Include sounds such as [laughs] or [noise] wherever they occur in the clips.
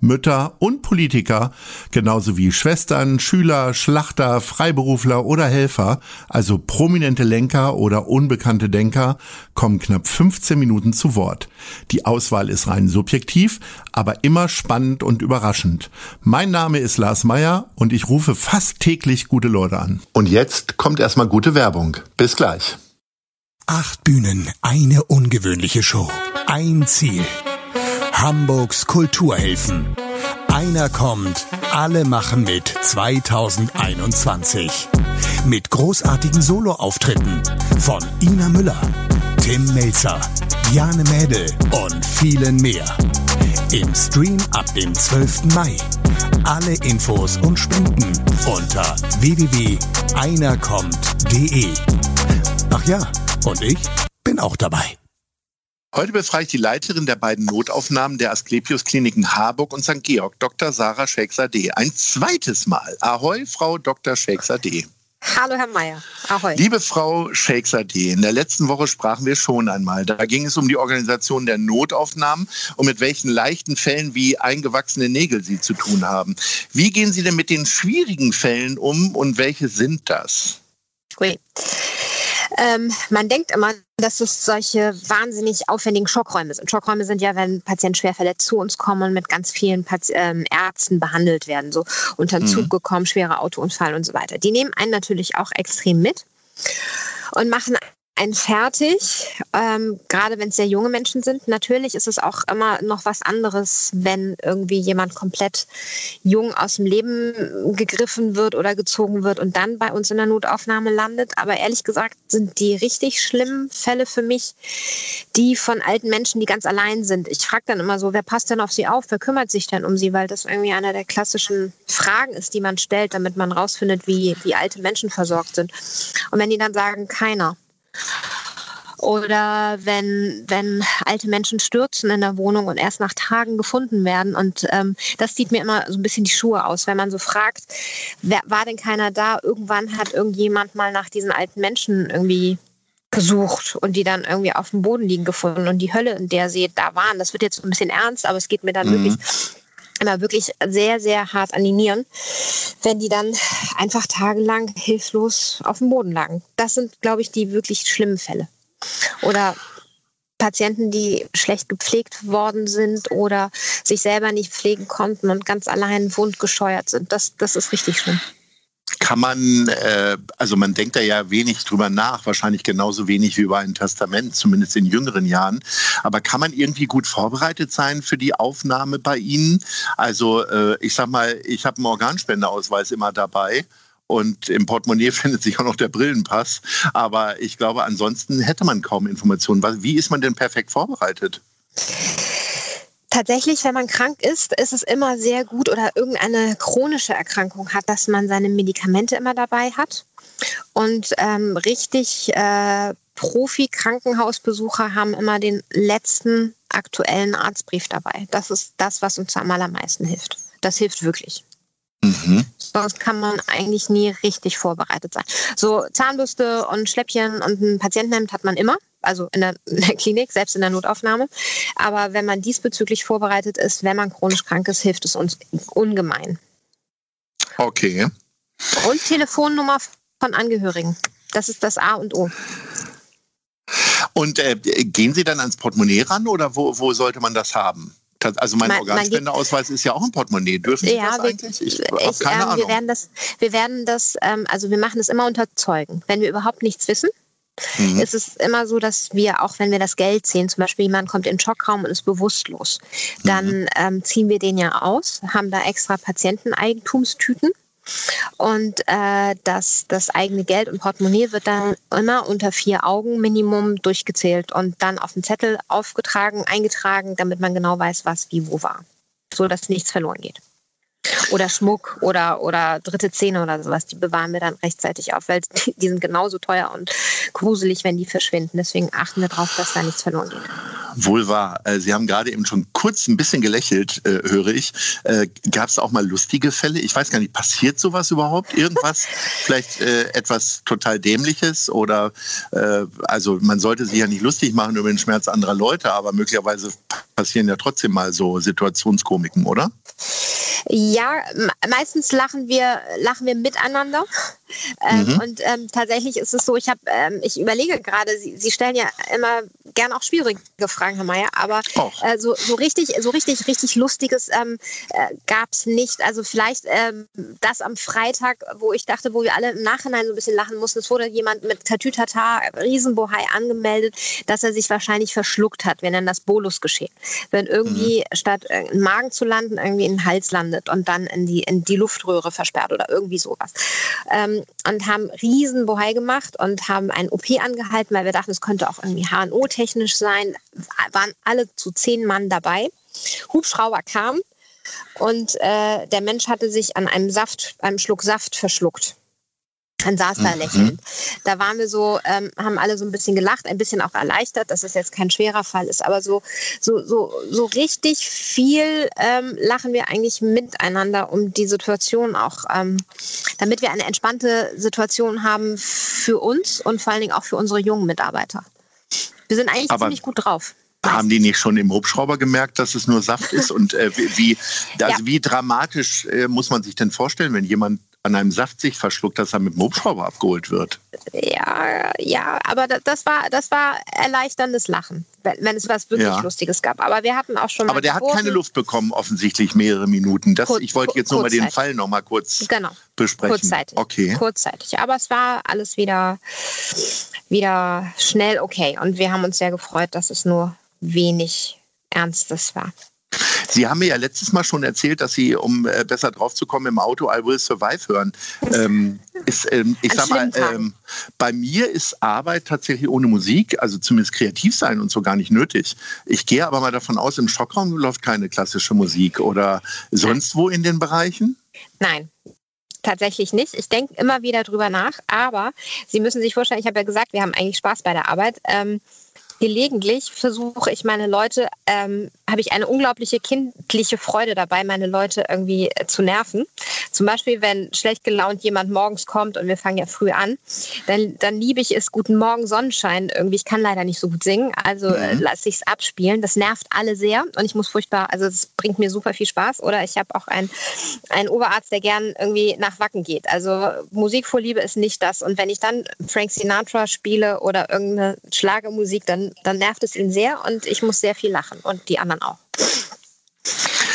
Mütter und Politiker, genauso wie Schwestern, Schüler, Schlachter, Freiberufler oder Helfer, also prominente Lenker oder unbekannte Denker, kommen knapp 15 Minuten zu Wort. Die Auswahl ist rein subjektiv, aber immer spannend und überraschend. Mein Name ist Lars Meyer und ich rufe fast täglich gute Leute an. Und jetzt kommt erstmal gute Werbung. Bis gleich. Acht Bühnen, eine ungewöhnliche Show. Ein Ziel. Hamburgs Kulturhilfen. Einer kommt, alle machen mit 2021. Mit großartigen Soloauftritten von Ina Müller, Tim Melzer, Jane Mädel und vielen mehr. Im Stream ab dem 12. Mai. Alle Infos und Spenden unter www.einerkommt.de. Ach ja, und ich bin auch dabei. Heute befrage ich die Leiterin der beiden Notaufnahmen der Asklepios Kliniken Harburg und St. Georg, Dr. Sarah Sheksadeh. Ein zweites Mal. Ahoi, Frau Dr. Sheksadeh. Hallo, Herr Mayer. Ahoi. Liebe Frau Sheksadeh, in der letzten Woche sprachen wir schon einmal. Da ging es um die Organisation der Notaufnahmen und mit welchen leichten Fällen wie eingewachsene Nägel Sie zu tun haben. Wie gehen Sie denn mit den schwierigen Fällen um und welche sind das? Ui. Ähm, man denkt immer, dass es solche wahnsinnig aufwendigen Schockräume sind. Schockräume sind ja, wenn Patienten schwer verletzt zu uns kommen und mit ganz vielen Pati ähm, Ärzten behandelt werden, so unter den Zug mhm. gekommen, schwerer Autounfall und so weiter. Die nehmen einen natürlich auch extrem mit und machen ein fertig, ähm, gerade wenn es sehr junge Menschen sind. Natürlich ist es auch immer noch was anderes, wenn irgendwie jemand komplett jung aus dem Leben gegriffen wird oder gezogen wird und dann bei uns in der Notaufnahme landet. Aber ehrlich gesagt sind die richtig schlimmen Fälle für mich die von alten Menschen, die ganz allein sind. Ich frage dann immer so, wer passt denn auf sie auf? Wer kümmert sich denn um sie? Weil das irgendwie einer der klassischen Fragen ist, die man stellt, damit man rausfindet, wie, wie alte Menschen versorgt sind. Und wenn die dann sagen, keiner, oder wenn, wenn alte Menschen stürzen in der Wohnung und erst nach Tagen gefunden werden. Und ähm, das zieht mir immer so ein bisschen die Schuhe aus, wenn man so fragt, wer, war denn keiner da? Irgendwann hat irgendjemand mal nach diesen alten Menschen irgendwie gesucht und die dann irgendwie auf dem Boden liegen gefunden und die Hölle, in der sie da waren. Das wird jetzt ein bisschen ernst, aber es geht mir dann mhm. wirklich immer wirklich sehr, sehr hart an die Nieren, wenn die dann einfach tagelang hilflos auf dem Boden lagen. Das sind, glaube ich, die wirklich schlimmen Fälle. Oder Patienten, die schlecht gepflegt worden sind oder sich selber nicht pflegen konnten und ganz allein wundgescheuert sind. Das, das ist richtig schlimm kann man, äh, also man denkt da ja wenig drüber nach, wahrscheinlich genauso wenig wie über ein Testament, zumindest in jüngeren Jahren. Aber kann man irgendwie gut vorbereitet sein für die Aufnahme bei Ihnen? Also äh, ich sag mal, ich habe einen Organspendeausweis immer dabei. Und im Portemonnaie [laughs] findet sich auch noch der Brillenpass. Aber ich glaube, ansonsten hätte man kaum Informationen. Wie ist man denn perfekt vorbereitet? Tatsächlich, wenn man krank ist, ist es immer sehr gut oder irgendeine chronische Erkrankung hat, dass man seine Medikamente immer dabei hat. Und ähm, richtig äh, Profi-Krankenhausbesucher haben immer den letzten aktuellen Arztbrief dabei. Das ist das, was uns am allermeisten hilft. Das hilft wirklich. Mhm. Sonst kann man eigentlich nie richtig vorbereitet sein. So Zahnbürste und Schläppchen und ein Patientenhemd hat man immer also in der, [laughs] in der, Klinik, selbst in der Notaufnahme. Aber wenn man diesbezüglich vorbereitet ist, wenn man chronisch krank ist, hilft es uns ungemein. Okay. Und Telefonnummer von Angehörigen. Das ist das A und O. Und äh, gehen Sie dann ans Portemonnaie ran oder wo, wo sollte man das haben? Also mein man, Organspendeausweis ist ja auch ein Portemonnaie. Dürfen Sie ja, das eigentlich? Ich, ich habe keine ähm, Ahnung. Wir werden das, wir werden das ähm, also wir machen es immer unter Zeugen. Wenn wir überhaupt nichts wissen, mhm. ist es immer so, dass wir, auch wenn wir das Geld sehen, zum Beispiel jemand kommt in den Schockraum und ist bewusstlos, dann mhm. ähm, ziehen wir den ja aus, haben da extra Patienteneigentumstüten. Und äh, das, das eigene Geld und Portemonnaie wird dann immer unter vier Augen Minimum durchgezählt und dann auf den Zettel aufgetragen, eingetragen, damit man genau weiß, was wie wo war. So dass nichts verloren geht. Oder Schmuck oder, oder dritte Zähne oder sowas, die bewahren wir dann rechtzeitig auf, weil die, sind genauso teuer und gruselig, wenn die verschwinden. Deswegen achten wir darauf, dass da nichts verloren geht. Wohl wahr. Äh, Sie haben gerade eben schon kurz ein bisschen gelächelt, äh, höre ich. Äh, Gab es auch mal lustige Fälle? Ich weiß gar nicht, passiert sowas überhaupt? Irgendwas? [laughs] Vielleicht äh, etwas total Dämliches? Oder also man sollte sich ja nicht lustig machen über den Schmerz anderer Leute, aber möglicherweise passieren ja trotzdem mal so Situationskomiken, oder? Ja, meistens lachen wir, lachen wir miteinander. Ähm, mhm. Und ähm, tatsächlich ist es so, ich habe, ähm, ich überlege gerade, Sie, Sie, stellen ja immer gerne auch schwierige Fragen, Herr Mayer, aber äh, so, so richtig, so richtig, richtig Lustiges ähm, äh, gab es nicht. Also vielleicht ähm, das am Freitag, wo ich dachte, wo wir alle im Nachhinein so ein bisschen lachen mussten, es wurde jemand mit Tatütata, Riesenbohai angemeldet, dass er sich wahrscheinlich verschluckt hat. Wir nennen das Bolusgeschehen. Wenn irgendwie mhm. statt äh, im Magen zu landen, irgendwie in den Hals landet und dann in die, in die Luftröhre versperrt oder irgendwie sowas. Ähm, und haben riesen Bohai gemacht und haben ein OP angehalten, weil wir dachten, es könnte auch irgendwie HNO-technisch sein. Waren alle zu zehn Mann dabei. Hubschrauber kam und äh, der Mensch hatte sich an einem Saft, einem Schluck Saft verschluckt. Dann saß da mhm. lächelnd. Da waren wir so, ähm, haben alle so ein bisschen gelacht, ein bisschen auch erleichtert, dass es jetzt kein schwerer Fall ist. Aber so, so, so, so richtig viel ähm, lachen wir eigentlich miteinander, um die Situation auch, ähm, damit wir eine entspannte Situation haben für uns und vor allen Dingen auch für unsere jungen Mitarbeiter. Wir sind eigentlich Aber ziemlich gut drauf. Haben die nicht schon im Hubschrauber gemerkt, dass es nur Saft ist? Und äh, wie, [laughs] also ja. wie dramatisch äh, muss man sich denn vorstellen, wenn jemand an einem Saft sich verschluckt, dass er mit dem Hubschrauber abgeholt wird. Ja, ja, aber das war, das war erleichterndes Lachen, wenn, wenn es was wirklich ja. Lustiges gab. Aber wir hatten auch schon Aber der hat keine Luft bekommen, offensichtlich mehrere Minuten. Das, Kur ich wollte jetzt nur mal den Fall noch mal kurz genau. besprechen. Kurzzeitig. Okay. Kurzzeitig. Aber es war alles wieder, wieder schnell okay. Und wir haben uns sehr gefreut, dass es nur wenig Ernstes war. Sie haben mir ja letztes Mal schon erzählt, dass Sie, um äh, besser drauf zu kommen, im Auto I Will Survive hören. Ähm, ist, ähm, ich sag mal, ähm, bei mir ist Arbeit tatsächlich ohne Musik, also zumindest kreativ sein und so gar nicht nötig. Ich gehe aber mal davon aus, im Schockraum läuft keine klassische Musik oder sonst wo in den Bereichen? Nein, tatsächlich nicht. Ich denke immer wieder drüber nach, aber Sie müssen sich vorstellen, ich habe ja gesagt, wir haben eigentlich Spaß bei der Arbeit. Ähm, gelegentlich versuche ich meine Leute, ähm, habe ich eine unglaubliche kindliche Freude dabei, meine Leute irgendwie äh, zu nerven. Zum Beispiel, wenn schlecht gelaunt jemand morgens kommt und wir fangen ja früh an, dann, dann liebe ich es, Guten Morgen Sonnenschein irgendwie. Ich kann leider nicht so gut singen, also äh, mhm. lasse ich es abspielen. Das nervt alle sehr und ich muss furchtbar, also es bringt mir super viel Spaß. Oder ich habe auch einen, einen Oberarzt, der gern irgendwie nach Wacken geht. Also Musikvorliebe ist nicht das. Und wenn ich dann Frank Sinatra spiele oder irgendeine Schlagermusik, dann dann, nervt es ihn sehr und ich muss sehr viel lachen und die anderen auch.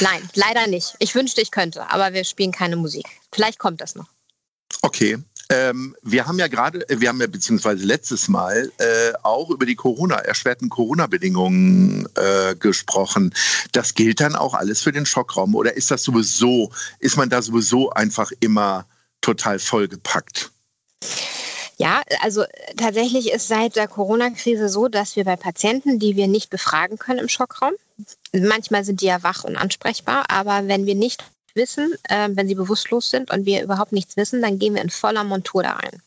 Nein, leider nicht. Ich wünschte, ich könnte, aber wir spielen keine Musik. Vielleicht kommt das noch. Okay. Ähm, wir haben ja gerade, äh, wir haben ja beziehungsweise letztes Mal äh, auch über die Corona, erschwerten Corona-Bedingungen äh, gesprochen. Das gilt dann auch alles für den Schockraum oder ist das sowieso, ist man da sowieso einfach immer total vollgepackt? Ja, also tatsächlich ist seit der Corona-Krise so, dass wir bei Patienten, die wir nicht befragen können im Schockraum, manchmal sind die ja wach und ansprechbar, aber wenn wir nicht wissen, äh, wenn sie bewusstlos sind und wir überhaupt nichts wissen, dann gehen wir in voller Montur da rein.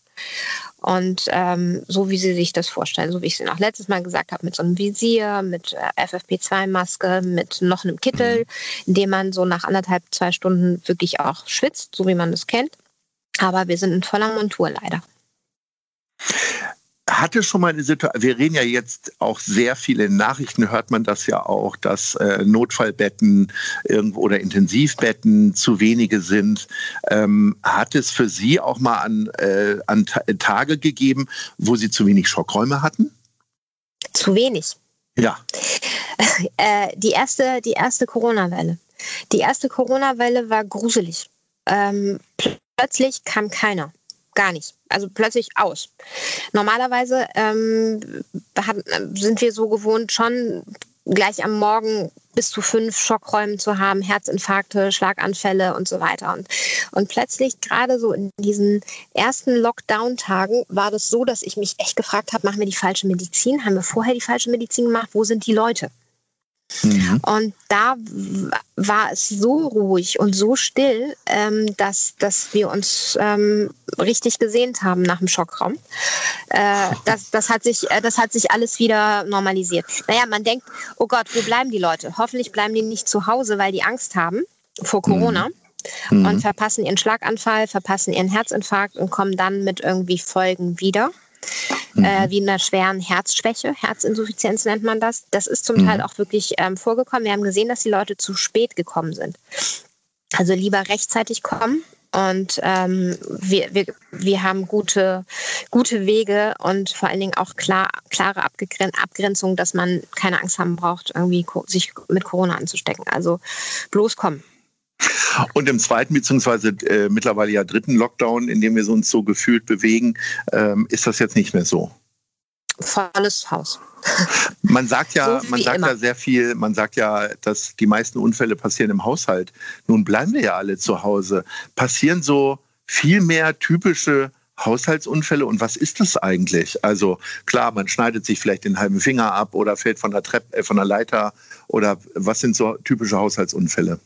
Und ähm, so wie Sie sich das vorstellen, so wie ich es Ihnen auch letztes Mal gesagt habe, mit so einem Visier, mit äh, FFP2-Maske, mit noch einem Kittel, in dem man so nach anderthalb, zwei Stunden wirklich auch schwitzt, so wie man das kennt. Aber wir sind in voller Montur leider hatte schon mal eine Situation, wir reden ja jetzt auch sehr viel in Nachrichten, hört man das ja auch, dass äh, Notfallbetten irgendwo oder Intensivbetten zu wenige sind. Ähm, hat es für Sie auch mal an, äh, an Tage gegeben, wo Sie zu wenig Schockräume hatten? Zu wenig. Ja. [laughs] Äh, die erste, die erste Corona-Welle. Die erste Corona-Welle war gruselig. Ähm, plötzlich kam keiner gar nicht. Also plötzlich aus. Normalerweise ähm, sind wir so gewohnt, schon gleich am Morgen bis zu fünf Schockräumen zu haben, Herzinfarkte, Schlaganfälle und so weiter. Und, und plötzlich, gerade so in diesen ersten Lockdown-Tagen, war das so, dass ich mich echt gefragt habe, machen wir die falsche Medizin? Haben wir vorher die falsche Medizin gemacht? Wo sind die Leute? Mhm. Und da war es so ruhig und so still, ähm, dass, dass wir uns ähm, richtig gesehnt haben nach dem Schockraum. Äh, [laughs] das, das, hat sich, äh, das hat sich alles wieder normalisiert. Naja, man denkt, oh Gott, wo bleiben die Leute? Hoffentlich bleiben die nicht zu Hause, weil die Angst haben vor Corona. Mhm. Und verpassen ihren Schlaganfall, verpassen ihren Herzinfarkt und kommen dann mit irgendwie Folgen wieder mhm. äh, wie einer schweren Herzschwäche, Herzinsuffizienz nennt man das. Das ist zum mhm. Teil auch wirklich ähm, vorgekommen. Wir haben gesehen, dass die Leute zu spät gekommen sind. Also lieber rechtzeitig kommen. Und ähm, wir, wir, wir haben gute, gute Wege und vor allen Dingen auch klar, klare Abgegren Abgrenzung, dass man keine Angst haben braucht, irgendwie sich mit Corona anzustecken. Also bloß kommen. Und im zweiten beziehungsweise äh, mittlerweile ja dritten Lockdown, in dem wir uns so gefühlt bewegen, ähm, ist das jetzt nicht mehr so. Volles Haus. Man sagt ja, so man sagt immer. ja sehr viel, man sagt ja, dass die meisten Unfälle passieren im Haushalt. Nun bleiben wir ja alle zu Hause. Passieren so viel mehr typische Haushaltsunfälle und was ist das eigentlich? Also klar, man schneidet sich vielleicht den halben Finger ab oder fällt von der Treppe, äh, von der Leiter oder was sind so typische Haushaltsunfälle?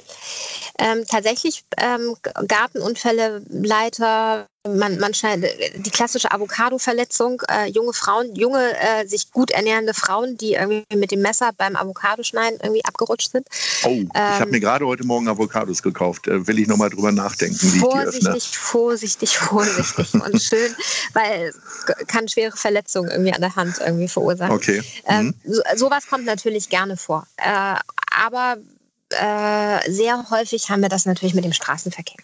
Ähm, tatsächlich ähm, Gartenunfälle, Leiter, man, man schneidet, die klassische Avocado-Verletzung, äh, junge Frauen, junge, äh, sich gut ernährende Frauen, die irgendwie mit dem Messer beim Avocado-Schneiden irgendwie abgerutscht sind. Oh, ähm, ich habe mir gerade heute Morgen Avocados gekauft. Äh, will ich nochmal drüber nachdenken, wie vorsichtig, ich die Vorsichtig, vorsichtig, vorsichtig und [laughs] schön, weil es kann schwere Verletzungen irgendwie an der Hand irgendwie verursachen. Okay. Ähm, mhm. So, sowas kommt natürlich gerne vor. Äh, aber äh, sehr häufig haben wir das natürlich mit dem Straßenverkehr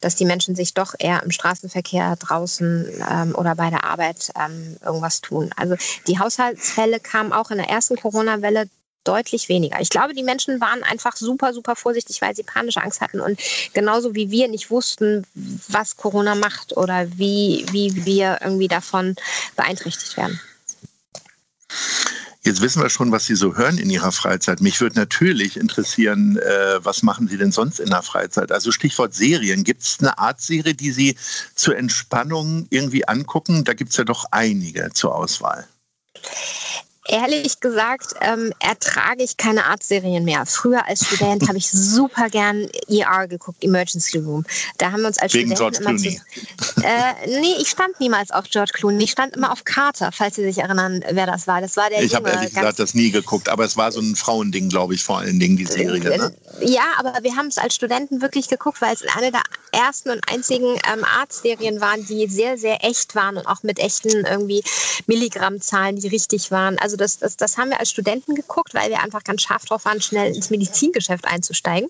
dass die Menschen sich doch eher im Straßenverkehr draußen ähm, oder bei der Arbeit ähm, irgendwas tun. Also die Haushaltsfälle kamen auch in der ersten Corona-Welle deutlich weniger. Ich glaube, die Menschen waren einfach super, super vorsichtig, weil sie panische Angst hatten und genauso wie wir nicht wussten, was Corona macht oder wie, wie wir irgendwie davon beeinträchtigt werden. Jetzt wissen wir schon, was Sie so hören in Ihrer Freizeit. Mich würde natürlich interessieren, äh, was machen Sie denn sonst in der Freizeit? Also Stichwort Serien. Gibt es eine Art Serie, die Sie zur Entspannung irgendwie angucken? Da gibt es ja doch einige zur Auswahl. Ehrlich gesagt ähm, ertrage ich keine Arztserien mehr. Früher als Student habe ich super gern ER geguckt, Emergency Room. Da haben wir uns als Wegen Studenten George Clooney. Zu, äh, nee, ich stand niemals auf George Clooney. Ich stand immer auf Carter, falls Sie sich erinnern, wer das war. Das war der Ich habe ehrlich gesagt das nie geguckt, aber es war so ein Frauending, glaube ich, vor allen Dingen, die Serie. Ne? Ja, aber wir haben es als Studenten wirklich geguckt, weil es eine der ersten und einzigen ähm, Arztserien waren, die sehr, sehr echt waren und auch mit echten irgendwie Milligrammzahlen, die richtig waren. Also das, das, das haben wir als Studenten geguckt, weil wir einfach ganz scharf drauf waren, schnell ins Medizingeschäft einzusteigen.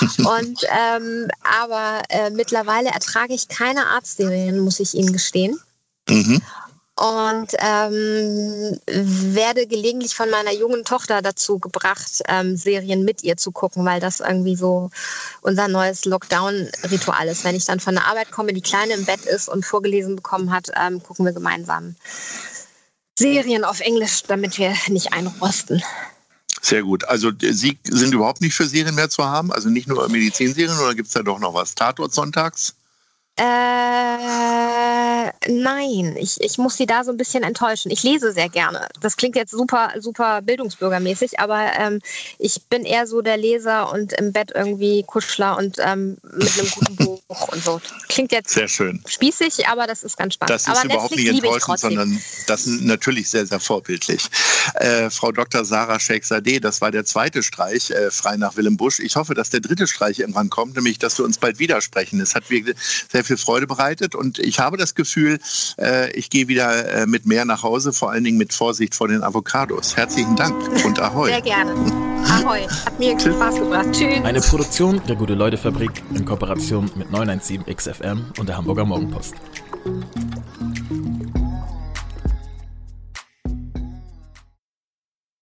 [laughs] Und ähm, aber äh, mittlerweile ertrage ich keine Arztserien, muss ich Ihnen gestehen. Mhm und ähm, werde gelegentlich von meiner jungen Tochter dazu gebracht, ähm, Serien mit ihr zu gucken, weil das irgendwie so unser neues Lockdown-Ritual ist. Wenn ich dann von der Arbeit komme, die Kleine im Bett ist und vorgelesen bekommen hat, ähm, gucken wir gemeinsam Serien auf Englisch, damit wir nicht einrosten. Sehr gut. Also Sie sind überhaupt nicht für Serien mehr zu haben? Also nicht nur Medizinserien oder gibt es da doch noch was? Tatort sonntags? Äh, nein, ich, ich muss Sie da so ein bisschen enttäuschen. Ich lese sehr gerne. Das klingt jetzt super, super bildungsbürgermäßig, aber ähm, ich bin eher so der Leser und im Bett irgendwie Kuschler und ähm, mit einem guten [laughs] Buch und so. Klingt jetzt sehr schön. spießig, aber das ist ganz spannend. Das ist aber überhaupt Netflix nicht enttäuschend, sondern das ist natürlich sehr, sehr vorbildlich. Äh, Frau Dr. Sarah Sheikh-Sadeh, das war der zweite Streich, äh, frei nach Willem Busch. Ich hoffe, dass der dritte Streich irgendwann kommt, nämlich, dass wir uns bald widersprechen. Es hat wirklich sehr viel Freude bereitet. Und ich habe das Gefühl, äh, ich gehe wieder äh, mit mehr nach Hause, vor allen Dingen mit Vorsicht vor den Avocados. Herzlichen Dank und Ahoi. Sehr gerne. Ahoi. Hat mir Spaß gebracht. Tschüss. Eine Produktion der Gute-Leute-Fabrik in Kooperation mit 917XFM und der Hamburger Morgenpost.